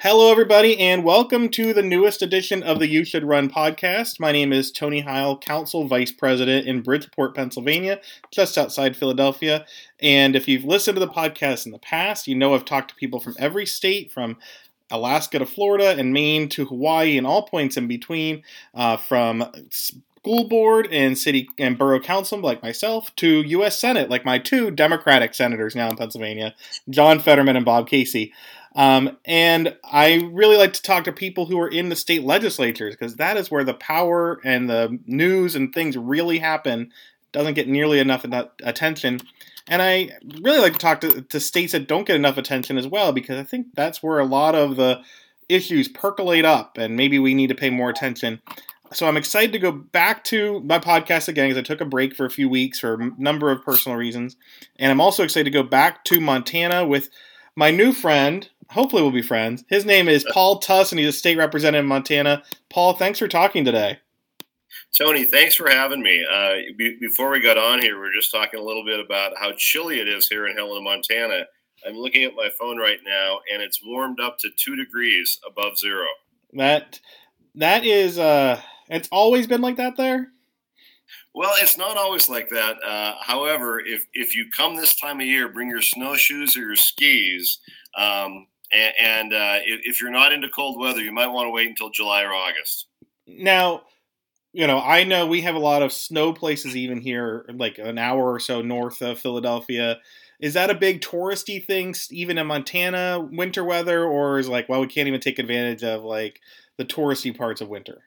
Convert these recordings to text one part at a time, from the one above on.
Hello, everybody, and welcome to the newest edition of the You Should Run podcast. My name is Tony Heil, Council Vice President in Bridgeport, Pennsylvania, just outside Philadelphia. And if you've listened to the podcast in the past, you know I've talked to people from every state, from Alaska to Florida and Maine to Hawaii and all points in between, uh, from school board and city and borough council like myself to U.S. Senate like my two Democratic senators now in Pennsylvania, John Fetterman and Bob Casey. Um, and I really like to talk to people who are in the state legislatures because that is where the power and the news and things really happen. Doesn't get nearly enough attention. And I really like to talk to, to states that don't get enough attention as well because I think that's where a lot of the issues percolate up and maybe we need to pay more attention. So I'm excited to go back to my podcast again because I took a break for a few weeks for a number of personal reasons. And I'm also excited to go back to Montana with my new friend, hopefully we'll be friends. His name is Paul Tuss, and he's a state representative in Montana. Paul, thanks for talking today. Tony, thanks for having me. Uh, be- before we got on here, we were just talking a little bit about how chilly it is here in Helena, Montana. I'm looking at my phone right now, and it's warmed up to two degrees above zero. That that is, uh, it's always been like that there. Well, it's not always like that. Uh, however, if if you come this time of year, bring your snowshoes or your skis. Um, and, and uh, if, if you're not into cold weather, you might want to wait until July or August. Now, you know, I know we have a lot of snow places even here, like an hour or so north of Philadelphia. Is that a big touristy thing, even in Montana, winter weather, or is like, well, we can't even take advantage of like the touristy parts of winter?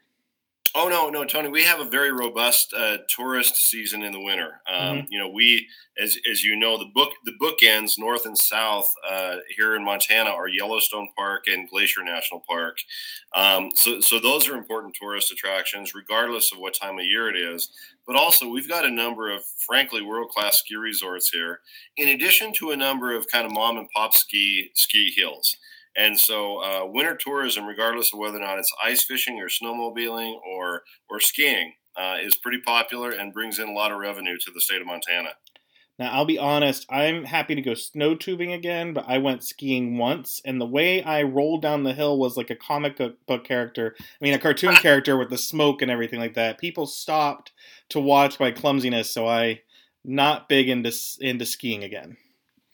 Oh no, no, Tony. We have a very robust uh, tourist season in the winter. Um, mm-hmm. You know, we, as as you know, the book the bookends north and south uh, here in Montana are Yellowstone Park and Glacier National Park. Um, so so those are important tourist attractions, regardless of what time of year it is. But also, we've got a number of, frankly, world class ski resorts here, in addition to a number of kind of mom and pop ski ski hills. And so, uh, winter tourism, regardless of whether or not it's ice fishing or snowmobiling or or skiing, uh, is pretty popular and brings in a lot of revenue to the state of Montana. Now, I'll be honest, I'm happy to go snow tubing again, but I went skiing once, and the way I rolled down the hill was like a comic book character. I mean, a cartoon character with the smoke and everything like that. People stopped to watch my clumsiness, so I not big into into skiing again.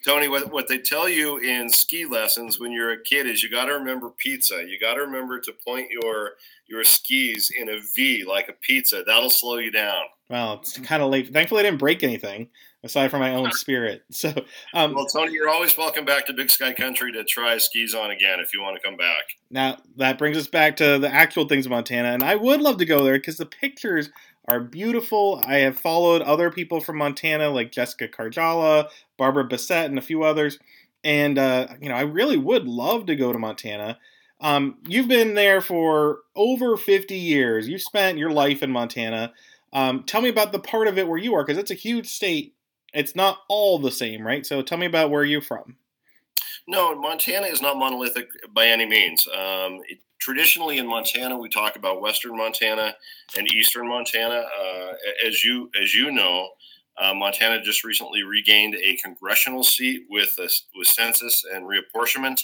Tony, what, what they tell you in ski lessons when you're a kid is you got to remember pizza. You got to remember to point your your skis in a V like a pizza. That'll slow you down. Well, it's kind of late. Thankfully, I didn't break anything aside from my own spirit. So, um, well, Tony, you're always welcome back to Big Sky Country to try skis on again if you want to come back. Now that brings us back to the actual things of Montana, and I would love to go there because the pictures are beautiful. I have followed other people from Montana like Jessica Karjala, Barbara Bessette, and a few others. And, uh, you know, I really would love to go to Montana. Um, you've been there for over 50 years. You've spent your life in Montana. Um, tell me about the part of it where you are, because it's a huge state. It's not all the same, right? So tell me about where you're from. No, Montana is not monolithic by any means. Um, it, traditionally in Montana, we talk about Western Montana and Eastern Montana. Uh, as you as you know, uh, Montana just recently regained a congressional seat with a, with census and reapportionment.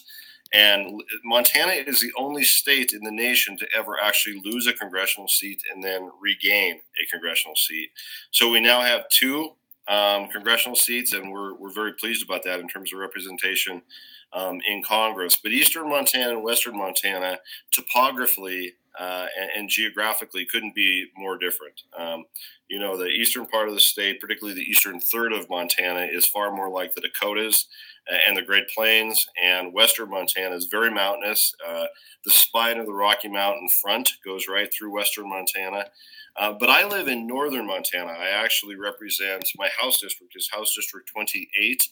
And Montana is the only state in the nation to ever actually lose a congressional seat and then regain a congressional seat. So we now have two um, congressional seats, and we're, we're very pleased about that in terms of representation um, in Congress. But Eastern Montana and Western Montana, topographically uh, and, and, geographically, couldn't be more different. Um, you know, the eastern part of the state, particularly the eastern third of Montana, is far more like the Dakotas and the Great Plains, and western Montana is very mountainous. Uh, the spine of the Rocky Mountain front goes right through western Montana. Uh, but I live in northern Montana. I actually represent my House district is House District 28,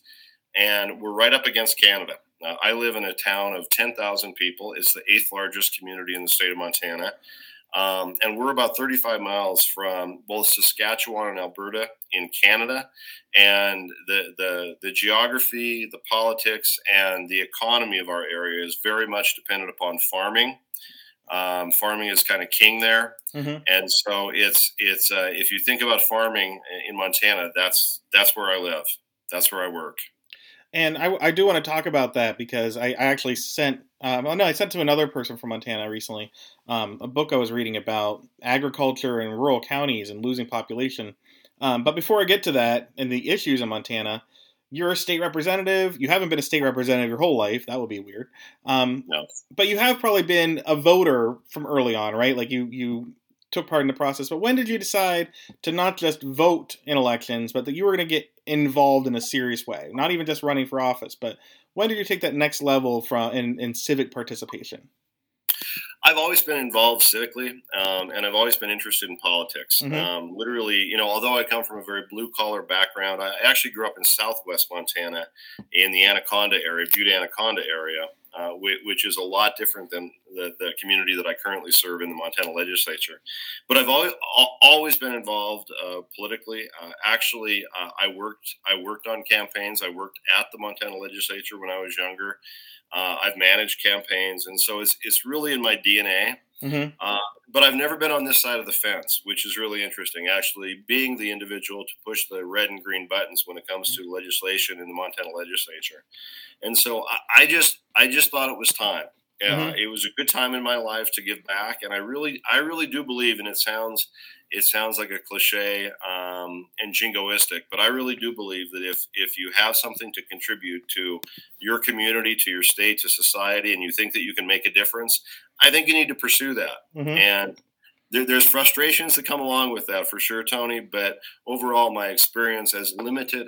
and we're right up against Canada. Uh, I live in a town of 10,000 people. It's the eighth largest community in the state of Montana. Um, and we're about 35 miles from both Saskatchewan and Alberta in Canada. And the, the, the geography, the politics, and the economy of our area is very much dependent upon farming. Um, farming is kind of king there, mm-hmm. and so it's it's uh, if you think about farming in Montana, that's that's where I live, that's where I work. And I, I do want to talk about that because I, I actually sent Um, oh no, I sent to another person from Montana recently. Um, a book I was reading about agriculture in rural counties and losing population. Um, but before I get to that and the issues in Montana, you're a state representative. You haven't been a state representative your whole life. That would be weird. Um, No. But you have probably been a voter from early on, right? Like you you took part in the process. But when did you decide to not just vote in elections, but that you were going to get involved in a serious way? Not even just running for office, but when did you take that next level from in, in civic participation? I've always been involved civically, um, and I've always been interested in politics. Mhm. Um, literally, you know, although I come from a very blue collar background, I actually grew up in Southwest Montana, in the Anaconda area, Butte Anaconda area, uh, which, which is a lot different than the, the community that I currently serve in the Montana legislature. But I've always always been involved uh, politically. Uh, actually, uh, I worked I worked on campaigns. I worked at the Montana legislature when I was younger. Uh, I've managed campaigns, and so it's it's really in my DNA. Mm-hmm. Uh, but I've never been on this side of the fence, which is really interesting. Actually, being the individual to push the red and green buttons when it comes to legislation in the Montana legislature, and so I, I just I just thought it was time. Uh, It was a good time in my life to give back, and I really I really do believe, and it sounds it sounds like a cliche um, and jingoistic, but I really do believe that if if you have something to contribute to your community, to your state, to society, and you think that you can make a difference, I think you need to pursue that. Mm-hmm. And there, there's frustrations that come along with that for sure, Tony. But overall, my experience, as limited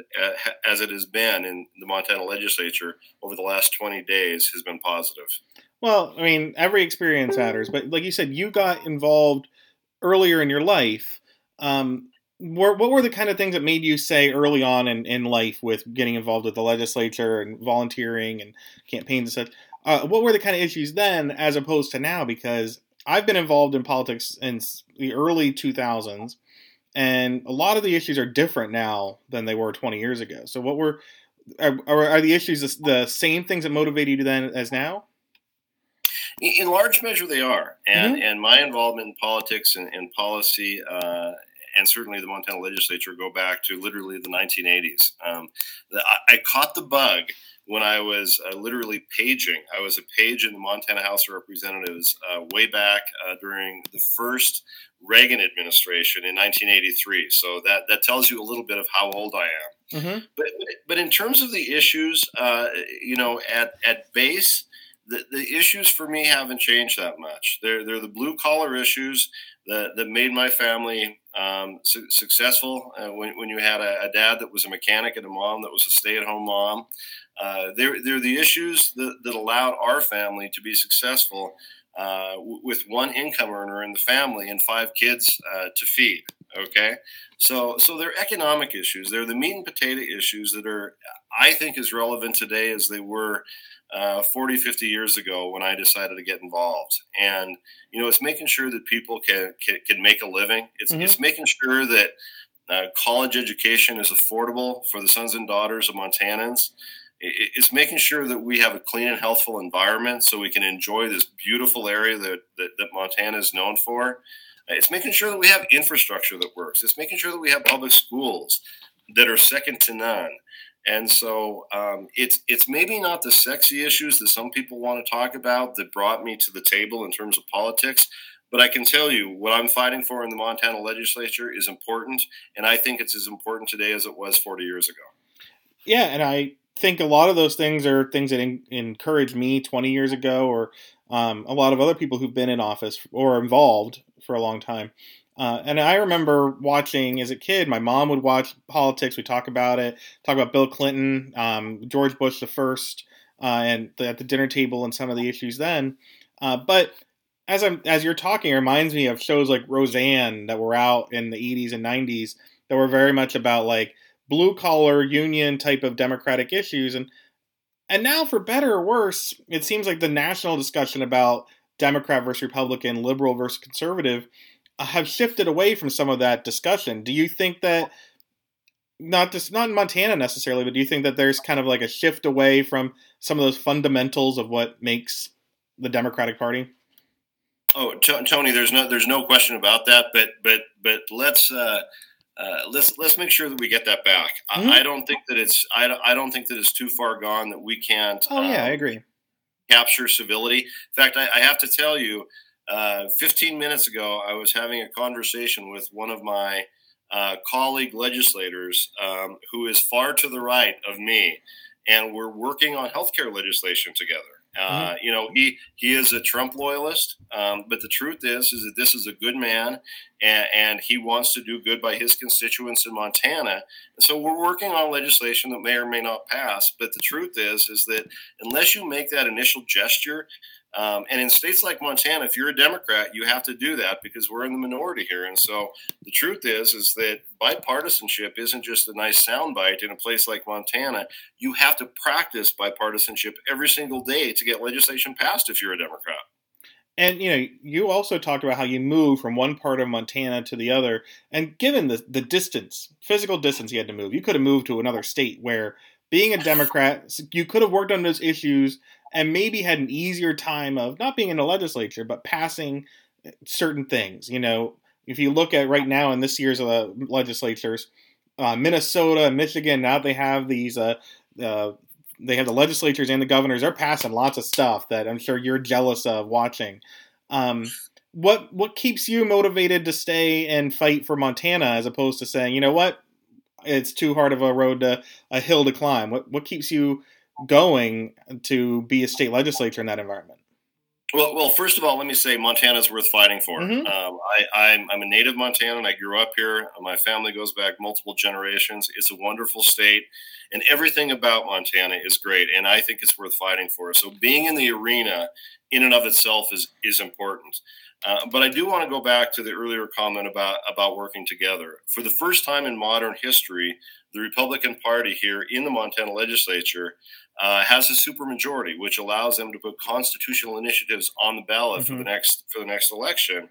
as it has been in the Montana legislature over the last 20 days, has been positive. Well, I mean, every experience matters, but like you said, you got involved earlier in your life. Um, what were the kind of things that made you say early on in, in life with getting involved with the legislature and volunteering and campaigns and such? Uh, what were the kind of issues then as opposed to now? Because I've been involved in politics since the early 2000s, and a lot of the issues are different now than they were 20 years ago. So, what were are, are, the issues the same things that motivated you then as now? In large measure, they are, and and my involvement in politics and, and policy, uh, and certainly the Montana legislature, go back to literally the 1980s. Um, the, I, I caught the bug when I was uh, literally paging. I was a page in the Montana House of Representatives uh, way back uh, during the first Reagan administration in 1983. So that that tells you a little bit of how old I am. Mm-hmm. But but in terms of the issues, uh, you know, at at base the, the issues for me haven't changed that much. They're, they're the blue collar issues that, that made my family um, su- successful. Uh, when, when you had a, a, dad that was a mechanic and a mom that was a stay at home mom, uh, they're, they're the issues that, that allowed our family to be successful uh, w- with one income earner in the family and five kids uh, to feed. Okay. So, so they're economic issues. They're the meat and potato issues that are, I think, as relevant today as they were uh, 40, 50 years ago when I decided to get involved. And, you know, it's making sure that people can, can, can make a living. It's, mm-hmm. it's making sure that uh, college education is affordable for the sons and daughters of Montanans. It's making sure that we have a clean and healthful environment so we can enjoy this beautiful area that, that, that Montana is known for. It's making sure that we have infrastructure that works. It's making sure that we have public schools that are second to none. And so um, it's it's maybe not the sexy issues that some people want to talk about that brought me to the table in terms of politics, but I can tell you what I'm fighting for in the Montana legislature is important, and I think it's as important today as it was 40 years ago. Yeah, and I think a lot of those things are things that in, encouraged me 20 years ago, or um, a lot of other people who've been in office or involved for a long time. Uh, and I remember watching as a kid. My mom would watch politics. We talk about it, talk about Bill Clinton, um, George Bush the first, uh, and the, at the dinner table and some of the issues then. Uh, but as I'm as you're talking, it reminds me of shows like Roseanne that were out in the 80s and 90s that were very much about like blue collar union type of democratic issues. And and now, for better or worse, it seems like the national discussion about Democrat versus Republican, liberal versus conservative have shifted away from some of that discussion. Do you think that not just not in Montana necessarily, but do you think that there's kind of like a shift away from some of those fundamentals of what makes the Democratic Party? Oh, Tony, there's no there's no question about that. But but but let's uh, uh, let's let's make sure that we get that back. Mm-hmm. I, I, don't think that it's I don't, I don't think that it's too far gone that we can't. Oh yeah, um, I agree. capture civility. In fact, I, I have to tell you, uh, 15 minutes ago, I was having a conversation with one of my uh, colleague legislators um, who is far to the right of me, and we're working on healthcare legislation together. Uh, mm-hmm. You know, he he is a Trump loyalist, um, but the truth is, is that this is a good man, and, and, he wants to do good by his constituents in Montana. And so we're working on legislation that may or may not pass. But the truth is, is that unless you make that initial gesture, um, and in states like Montana, if you're a Democrat, you have to do that because we're in the minority here. And so the truth is, is that bipartisanship isn't just a nice soundbite in a place like Montana. You have to practice bipartisanship every single day to get legislation passed if you're a Democrat. And you know, you also talked about how you moved from one part of Montana to the other, and given the the distance, physical distance you had to move, you could have moved to another state where being a Democrat, you could have worked on those issues and maybe had an easier time of not being in the legislature, but passing certain things. You know, if you look at right now in this year's uh, legislatures, uh, Minnesota, Michigan, now they have these. Uh, uh, they have the legislatures and the governors. They're passing lots of stuff that I'm sure you're jealous of watching. Um, what what keeps you motivated to stay and fight for Montana as opposed to saying, you know what, it's too hard of a road to a hill to climb? What what keeps you going to be a state legislature in that environment? Well, well, first of all, let me say Montana is worth fighting for. Mm-hmm. Um, I, am I'm a native Montanan. I grew up here. My family goes back multiple generations. It's a wonderful state, and everything about Montana is great. And I think it's worth fighting for. So being in the arena, in and of itself, is is important. Uh, but I do want to go back to the earlier comment about about working together. For the first time in modern history, the Republican Party here in the Montana legislature uh, has a supermajority, which allows them to put constitutional initiatives on the ballot mm-hmm. for the next for the next election.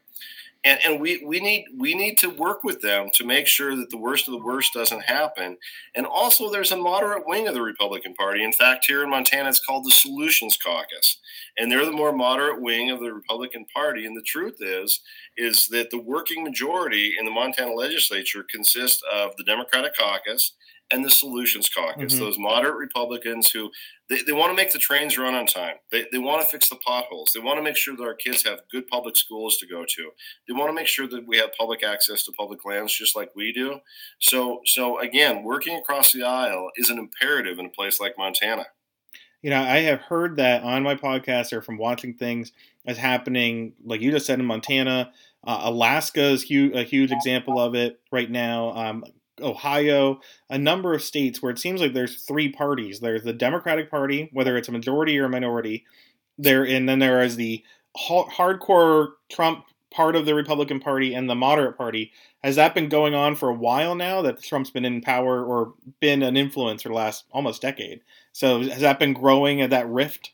And, and we, we need we need to work with them to make sure that the worst of the worst doesn't happen. And also, there's a moderate wing of the Republican Party. In fact, here in Montana, it's called the Solutions Caucus, and they're the more moderate wing of the Republican Party. And the truth is, is that the working majority in the Montana legislature consists of the Democratic Caucus and the Solutions Caucus, mm-hmm. those moderate Republicans who they, they want to make the trains run on time. They, they want to fix the potholes. They want to make sure that our kids have good public schools to go to. They want to make sure that we have public access to public lands just like we do. So so again, working across the aisle is an imperative in a place like Montana. You know, I have heard that on my podcast or from watching things as happening, like you just said in Montana. Uh, Alaska is hu- a huge example of it right now. Um, Ohio, a number of states where it seems like there's three parties. There's the Democratic Party, whether it's a majority or a minority. There, and then there is the hardcore Trump part of the Republican Party and the moderate party. Has that been going on for a while now that Trump's been in power or been an influence for the last almost decade? So has that been growing at that rift?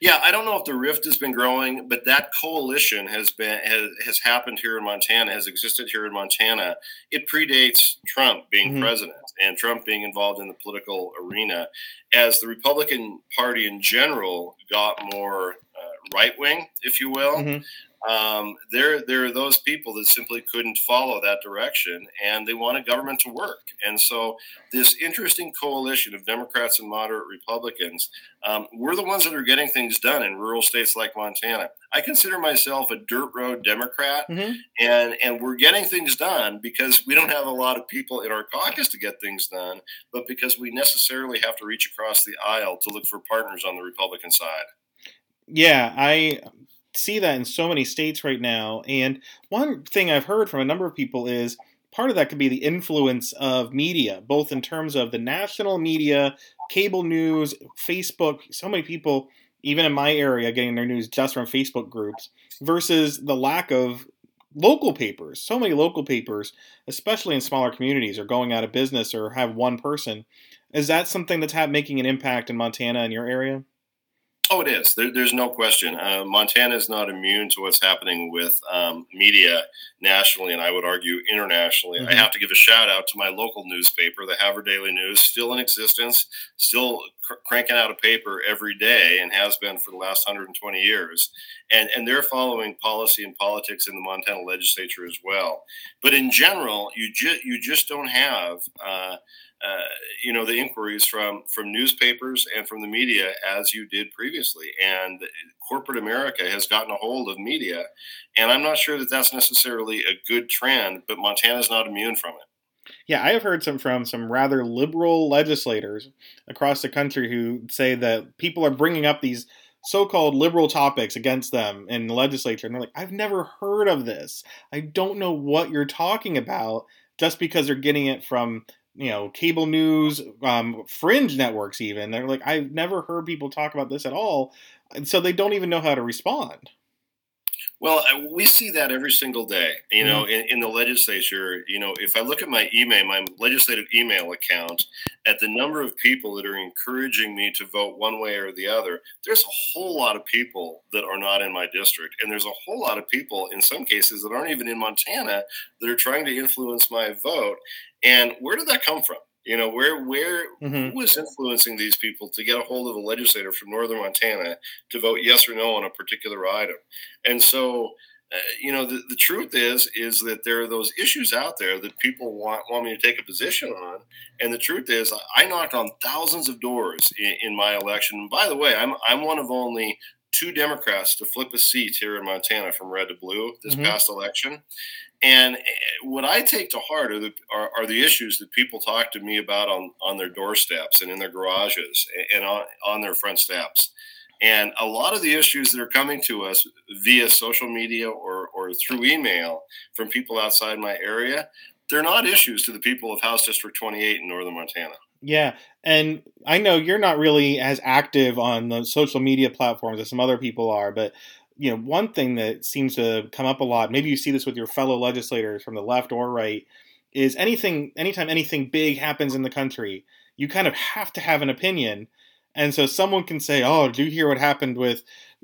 Yeah, I don't know if the rift has been growing, but that coalition has been has, has happened here in Montana, has existed here in Montana. It predates Trump being mm-hmm. president and Trump being involved in the political arena. As the Republican Party in general got more uh, right wing, if you will, mm-hmm um, there there are those people that simply couldn't follow that direction, and they wanted government to work. And so, this interesting coalition of Democrats and moderate Republicans, um, we're the ones that are getting things done in rural states like Montana. I consider myself a dirt road Democrat, mm-hmm. and and we're getting things done because we don't have a lot of people in our caucus to get things done, but because we necessarily have to reach across the aisle to look for partners on the Republican side. Yeah, I see that in so many states right now. And one thing I've heard from a number of people is part of that could be the influence of media, both in terms of the national media, cable news, Facebook. So many people, even in my area, getting their news just from Facebook groups, versus the lack of local papers. So many local papers, especially in smaller communities, are going out of business or have one person. Is that something that's making an impact in Montana in your area? Oh, it is. There, there's no question. Uh, Montana is not immune to what's happening with um, media nationally, and I would argue internationally. Mm-hmm. I have to give a shout out to my local newspaper, the Havre Daily News, still in existence, still cr- cranking out a paper every day and has been for the last 120 years, and and they're following policy and politics in the Montana legislature as well. But in general, you just you just don't have. Uh, uh, you know the inquiries from from newspapers and from the media as you did previously. And corporate america has gotten a hold of media and i'm not sure that that's necessarily a good trend but montana's not immune from it. Yeah i have heard some from some rather liberal legislators across the country who say that people are bringing up these so-called liberal topics against them in the legislature and they're like i've never heard of this. I don't know what you're talking about just because they're getting it from you know cable news um, fringe networks even they're like i've never heard people talk about this at all and so they don't even know how to respond well, uh, we see that every single day. You know, mm-hmm. in, in, the legislature, you know, if I look at my email, my legislative email account, at the number of people that are encouraging me to vote one way or the other, there's a whole lot of people that are not in my district. And there's a whole lot of people, in some cases, that aren't even in Montana that are trying to influence my vote. And where did that come from? You know, where where mm-hmm. who is influencing these people to get a hold of a legislator from northern Montana to vote yes or no on a particular item? And so, uh, you know, the, the truth is is that there are those issues out there that people want want me to take a position on. And the truth is, I knocked on thousands of doors in, in my election. And by the way, I'm I'm one of only two Democrats to flip a seat here in Montana from red to blue this mm-hmm. past election. And eh, what I take to heart are the, are, are, the issues that people talk to me about on, on their doorsteps and in their garages and on, on their front steps. And a lot of the issues that are coming to us via social media or, or through email from people outside my area, they're not issues to the people of House District 28 in northern Montana. Yeah, and I know you're not really as active on the social media platforms as some other people are, but you know, one thing that seems to come up a lot, maybe you see this with your fellow legislators from the left or right, is anything anytime anything big happens in the country, you kind of have to have an opinion. And so someone can say, "Oh, do you hear what happened with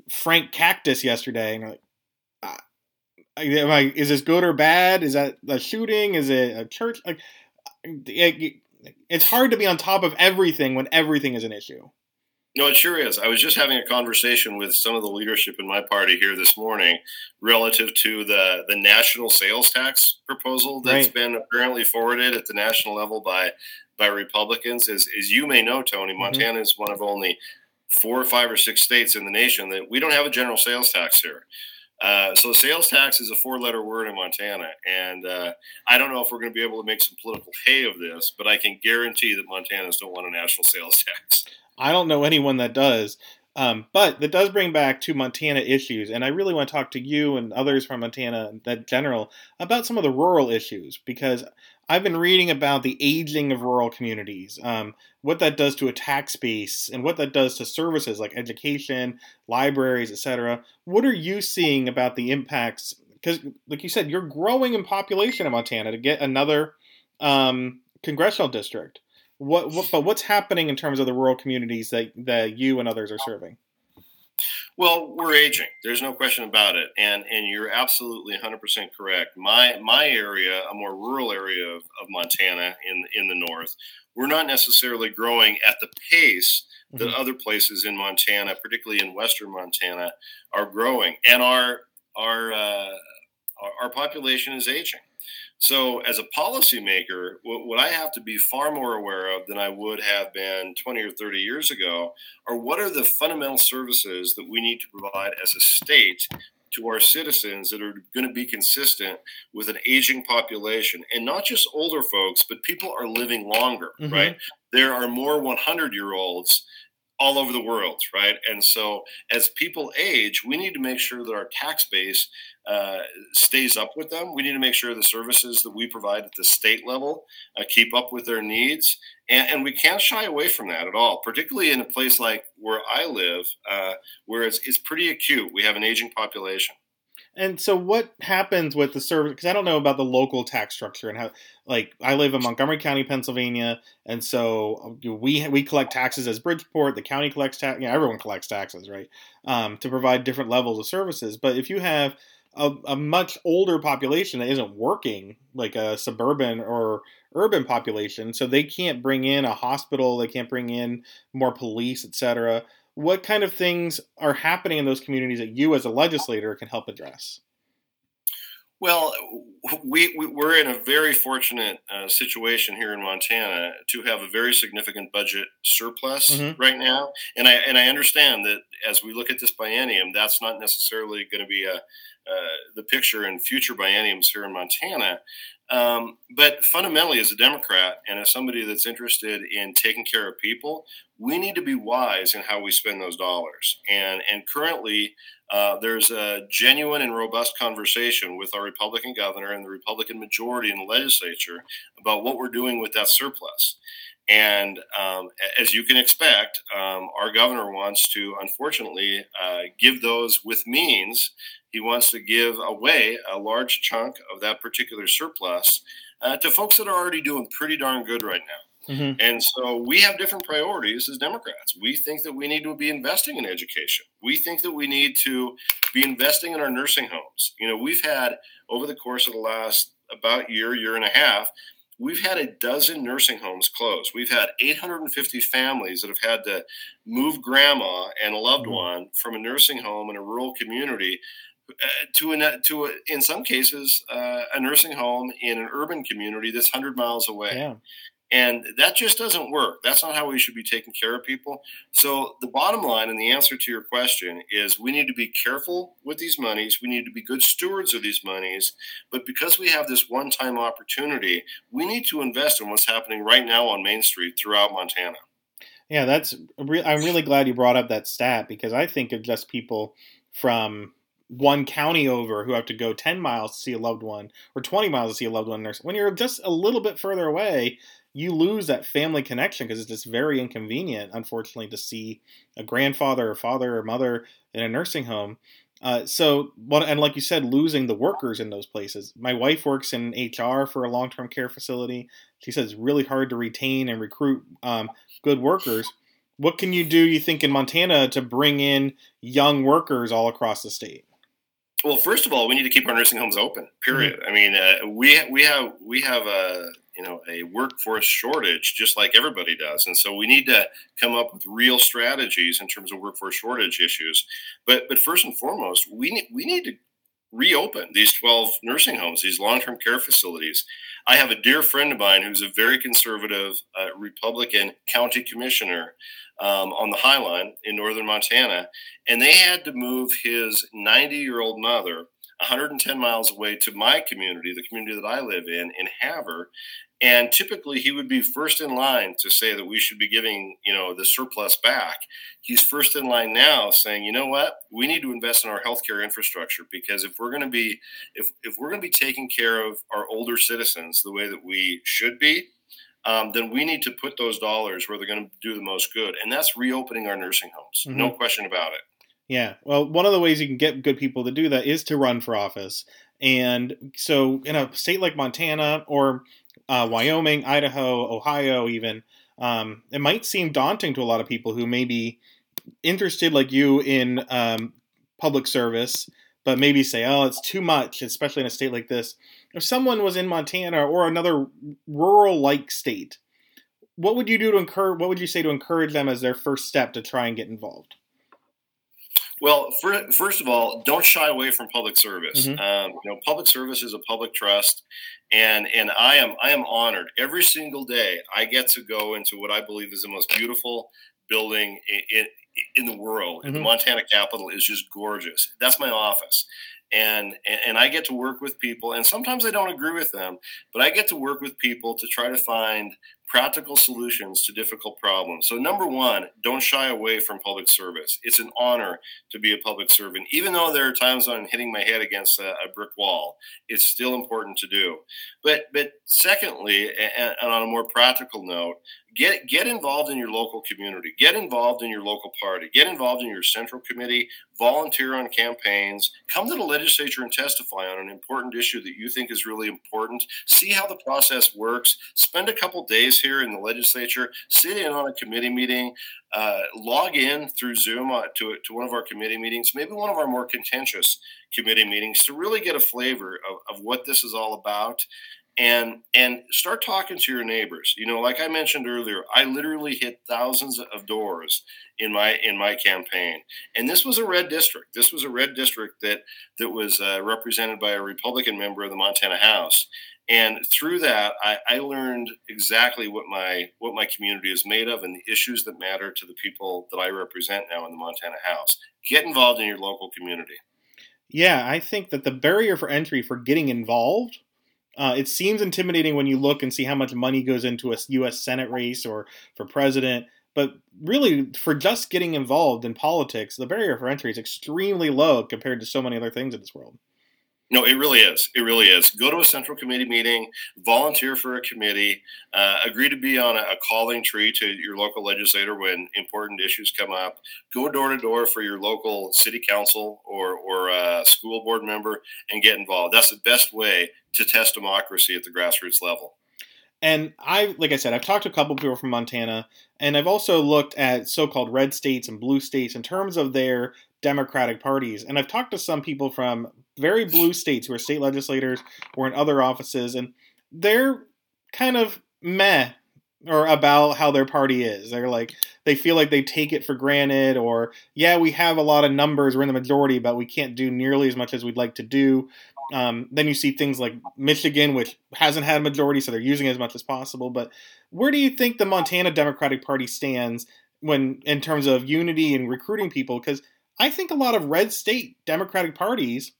Frank Cactus yesterday?" And like, am I, is this good or bad? Is that a shooting? Is it a church? Like, it, it's hard to be on top of everything when everything is an issue. No, it sure is. I was just having a conversation with some of the leadership in my party here this morning relative to the, the national sales tax proposal that's right. been apparently forwarded at the national level by by Republicans. As, as you may know, Tony, mm-hmm. Montana is one of only four or five or six states in the nation that we don't have a general sales tax here. Uh, so sales tax is a four-letter word in Montana, and uh, I don't know if we're going to be able to make some political hay of this, but I can guarantee that Montanans don't want a national sales tax. I don't know anyone that does. Um, but that does bring back to Montana issues, and I really want to talk to you and others from Montana that general about some of the rural issues because I've been reading about the aging of rural communities, um, what that does to a tax base, and what that does to services like education, libraries, etc. What are you seeing about the impacts? Because, like you said, you're growing in population in Montana to get another um, congressional district. What, what, but what's happening in terms of the rural communities that that you and others are serving? Well, we're aging. There's no question about it, and and you're absolutely 100 percent correct. My my area, a more rural area of, of Montana in in the north, we're not necessarily growing at the pace that mm-hmm. other places in Montana, particularly in western Montana, are growing, and our our uh, our, our population is aging. So, as a policymaker, what, what I have to be far more aware of than I would have been 20 or 30 years ago are what are the fundamental services that we need to provide as a state to our citizens that are going to be consistent with an aging population and not just older folks but people are living longer mm-hmm. right there are more 100 year olds all over the world, right? And so as people age, we need to make sure that our tax base uh, stays up with them. We need to make sure the services that we provide at the state level uh, keep up with their needs. And, and, we can't shy away from that at all, particularly in a place like where I live, uh, where it's, it's pretty acute. We have an aging population. And so, what happens with the service? Because I don't know about the local tax structure and how. Like, I live in Montgomery County, Pennsylvania, and so uh, we we collect taxes as Bridgeport. The county collects tax. Yeah, everyone collects taxes, right? Um, to provide different levels of services. But if you have a, a much older population that isn't working, like a suburban or urban population. So they can't bring in a hospital, they can't bring in more police, etc. What kind of things are happening in those communities that you, as a legislator, can help address? Well, we, we are in a very fortunate uh, situation here in Montana to have a very significant budget surplus mm-hmm. right now, and I and I understand that as we look at this biennium, that's not necessarily going to be a the picture in future bienniums here in Montana. Um, but fundamentally, as a Democrat and as somebody that's interested in taking care of people, we need to be wise in how we spend those dollars. And and currently, uh, there's a genuine and robust conversation with our Republican governor and the Republican majority in the legislature about what we're doing with that surplus. And um, as you can expect, um, our governor wants to, unfortunately, uh, give those with means. He wants to give away a large chunk of that particular surplus uh, to folks that are already doing pretty darn good right now. Mm-hmm. And so we have different priorities as Democrats. We think that we need to be investing in education. We think that we need to be investing in our nursing homes. You know, we've had over the course of the last about year, year and a half, we've had a dozen nursing homes close. We've had 850 families that have had to move grandma and a loved mm-hmm. one from a nursing home in a rural community uh, to a, to a, in some cases uh, a nursing home in an urban community that's 100 miles away. Yeah. And that just doesn't work. That's not how we should be taking care of people. So, the bottom line and the answer to your question is we need to be careful with these monies. We need to be good stewards of these monies. But because we have this one time opportunity, we need to invest in what's happening right now on Main Street throughout Montana. Yeah, that's. I'm really glad you brought up that stat because I think of just people from one county over who have to go 10 miles to see a loved one or 20 miles to see a loved one. When you're just a little bit further away, you lose that family connection because it's just very inconvenient, unfortunately, to see a grandfather or father or mother in a nursing home. Uh, so, and like you said, losing the workers in those places. My wife works in HR for a long-term care facility. She says it's really hard to retain and recruit um, good workers. What can you do, you think, in Montana to bring in young workers all across the state? Well, first of all, we need to keep our nursing homes open. Period. Mm-hmm. I mean, uh, we we have we have a you know a workforce shortage just like everybody does. And so we need to come up with real strategies in terms of workforce shortage issues. But but first and foremost we need we need to reopen these 12 nursing homes these long-term care facilities. I have a dear friend of mine who's a very conservative uh, republican county commissioner um, on the Hi-Line in northern Montana, and they had to move his 90 year old mother 110 miles away to my community, the community that I live in, in Havre. And typically he would be first in line to say that we should be giving, you know, the surplus back. He's first in line now saying, you know what, we need to invest in our healthcare infrastructure because if we're going to be if, if we're going to be taking care of our older citizens the way that we should be, um, then we need to put those dollars where they're going to do the most good. And that's reopening our nursing homes. Mm-hmm. No question about it. Yeah. Well, one of the ways you can get good people to do that is to run for office. And so, in a state like Montana or uh, Wyoming, Idaho, Ohio, even, um, it might seem daunting to a lot of people who may be interested, like you, in um, public service, but maybe say, oh, it's too much, especially in a state like this. If someone was in Montana or another rural like state, what would you do to encourage, what would you say to encourage them as their first step to try and get involved? Well, for, first of all, don't shy away from public service. Mm-hmm. Um, you know, public service is a public trust, and and I am I am honored every single day. I get to go into what I believe is the most beautiful building in, in, in the world. Mm-hmm. The Montana Capitol is just gorgeous. That's my office, and and I get to work with people, and sometimes I don't agree with them, but I get to work with people to try to find practical solutions to difficult problems. So, number one, don't shy away from public service. It's an honor to be a public servant. Even though there are times when I'm hitting my head against a, a brick wall, it's still important to do. But, but secondly, and, and on a more practical note, get get involved in your local community get involved in your local party get involved in your central committee volunteer on campaigns come to the legislature and testify on an important issue that you think is really important see how the process works spend a couple days here in the legislature, sit in on a committee meeting, uh, log in through Zoom uh, to, to one of our committee meetings, maybe one of our more contentious committee meetings, to really get a flavor of, of what this is all about and and start talking to your neighbors. You know like i mentioned earlier i literally hit thousands of doors in my in my campaign. And this was a red district. This was a red district that that was uh, represented by a republican member of the montana house and through that I, I learned exactly what my what my community is made of and the issues that matter to the people that i represent now in the montana house get involved in your local community yeah i think that the barrier for entry for getting involved uh, it seems intimidating when you look and see how much money goes into a U.S. Senate race or for president. But really, for just getting involved in politics, the barrier for entry is extremely low compared to so many other things in this world. No, it really is. It really is. Go to a central committee meeting, volunteer for a committee, uh, agree to be on a, a, calling tree to your local legislator when important issues come up. Go door to door for your local city council or or uh, school board member and get involved. That's the best way to test democracy at the grassroots level. And I, like I said, I've talked to a couple of people from Montana, and I've also looked at so-called red states and blue states in terms of their Democratic parties. And I've talked to some people from very blue states who are state legislators or in other offices, and they're kind of meh or about how their party is. They're like they feel like they take it for granted, or yeah, we have a lot of numbers, we're in the majority, but we can't do nearly as much as we'd like to do. Um, then you see things like Michigan, which hasn't had a majority, so they're using as much as possible. But where do you think the Montana Democratic Party stands when in terms of unity and recruiting people? Because I think a lot of red state Democratic parties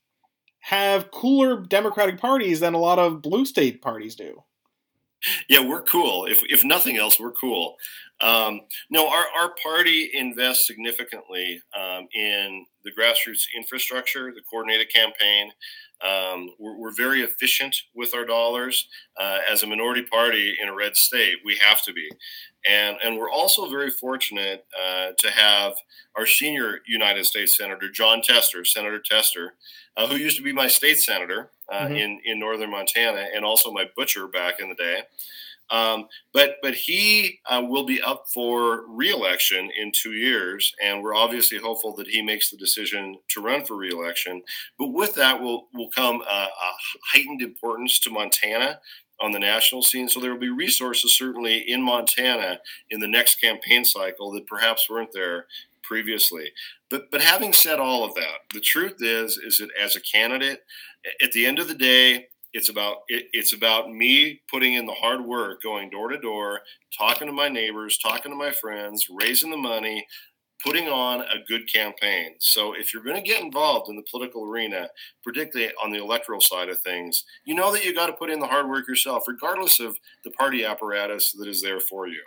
have cooler Democratic parties than a lot of blue state parties do. Yeah, we're cool. If, if nothing else, we're cool. Um, no, our, our party invests significantly um, in the grassroots infrastructure, the coordinated campaign, um, we're, we're, very efficient with our dollars. Uh, as a minority party in a red state, we have to be. And, and we're also very fortunate uh, to have our senior United States Senator, Jon Tester, Senator Tester, uh, who used to be my state senator uh, mm-hmm. in, in northern Montana and also my butcher back in the day. Um, but but he uh, will be up for reelection in two years, and we're obviously hopeful that he makes the decision to run for reelection. But with that will will come a, a heightened importance to Montana on the national scene. So there will be resources certainly in Montana in the next campaign cycle that perhaps weren't there previously. But but having said all of that, the truth is is that as a candidate, at the end of the day, it's about it, it's about me putting in the hard work, going door to door, talking to my neighbors, talking to my friends, raising the money, putting on a good campaign. So if you're going to get involved in the political arena, particularly on the electoral side of things, you know that you got to put in the hard work yourself, regardless of the party apparatus that is there for you.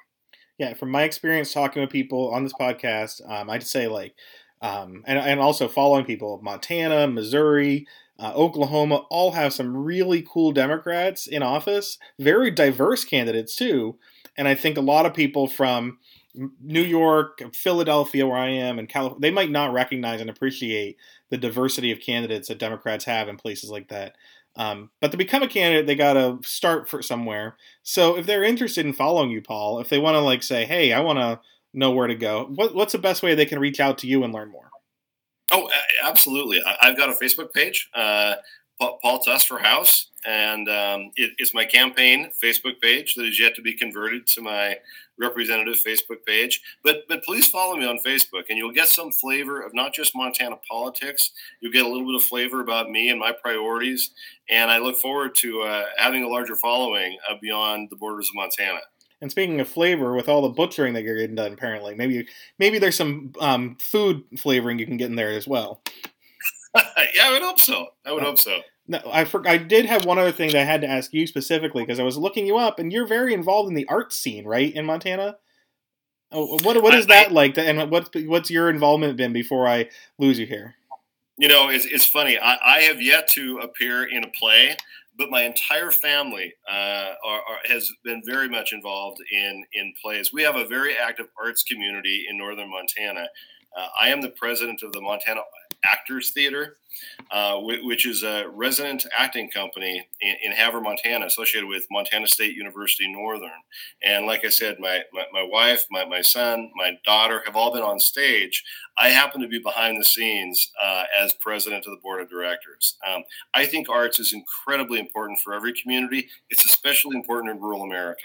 Yeah, from my experience talking with people on this podcast, um, I'd say like, um, and, and also following people, Montana, Missouri, uh, Oklahoma all have some really cool Democrats in office, very diverse candidates too. And I think a lot of people from New York, Philadelphia, where I am, and California, they might not recognize and appreciate the diversity of candidates that Democrats have in places like that. Um, but to become a candidate, they got to start for somewhere. So if they're interested in following you, Paul, if they want to like say, "Hey, I want to know where to go," what, what's the best way they can reach out to you and learn more? Oh, absolutely. I've got a Facebook page, uh, Paul Tuss for House, and um, it, it's my campaign Facebook page that is yet to be converted to my representative Facebook page. But but please follow me on Facebook, and you'll get some flavor of not just Montana politics. You'll get a little bit of flavor about me and my priorities, and I look forward to uh, having a larger following uh, beyond the borders of Montana. And speaking of flavor, with all the butchering that you're getting done, apparently, maybe maybe there's some um, food flavoring you can get in there as well. yeah, I would hope so. I would uh, hope so. No, I for, I did have one other thing that I had to ask you specifically because I was looking you up, and you're very involved in the art scene, right, in Montana. Oh, what what is I, that I, like? And what's what's your involvement been before I lose you here? You know, it's, it's funny. I, I have yet to appear in a play, but my entire family uh, are, are, has been very much involved in in plays. We have a very active arts community in northern Montana. Uh, I am the president of the Montana Actors Theater, uh, which is a resident acting company in, in Havre, Montana, associated with Montana State University Northern. And like I said, my, my, my wife, my, my son, my daughter have all been on stage. I happen to be behind the scenes uh, as president of the board of directors. Um, I think arts is incredibly important for every community. It's especially important in rural America.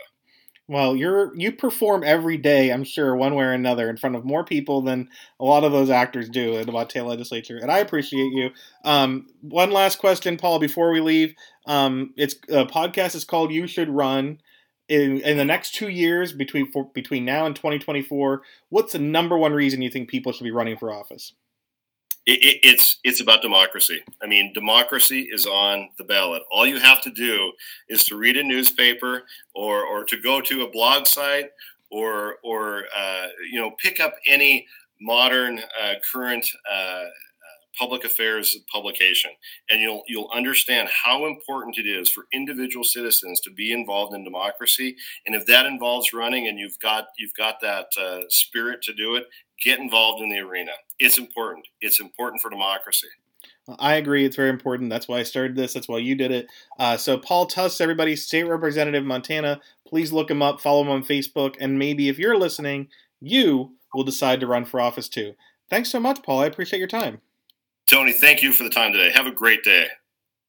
Well, you're you perform every day, I'm sure, one way or another, in front of more people than a lot of those actors do in the Montana legislature, and I appreciate you. Um, one last question, Paul, before we leave. Um, it's a podcast is called "You Should Run." In, in the next two years, between for, between now and 2024, what's the number one reason you think people should be running for office? It, it, it's it's about democracy. I mean, democracy is on the ballot. All you have to do is to read a newspaper or or to go to a blog site or or uh, you know pick up any modern uh, current uh, public affairs publication, and you'll you'll understand how important it is for individual citizens to be involved in democracy. And if that involves running, and you've got you've got that uh, spirit to do it, get involved in the arena. It's important. It's important for democracy. I agree. It's very important. That's why I started this. That's why you did it. Uh, so, Paul Tuss, everybody, state representative Montana, please look him up, follow him on Facebook, and maybe if you're listening, you will decide to run for office too. Thanks so much, Paul. I appreciate your time. Tony, thank you for the time today. Have a great day.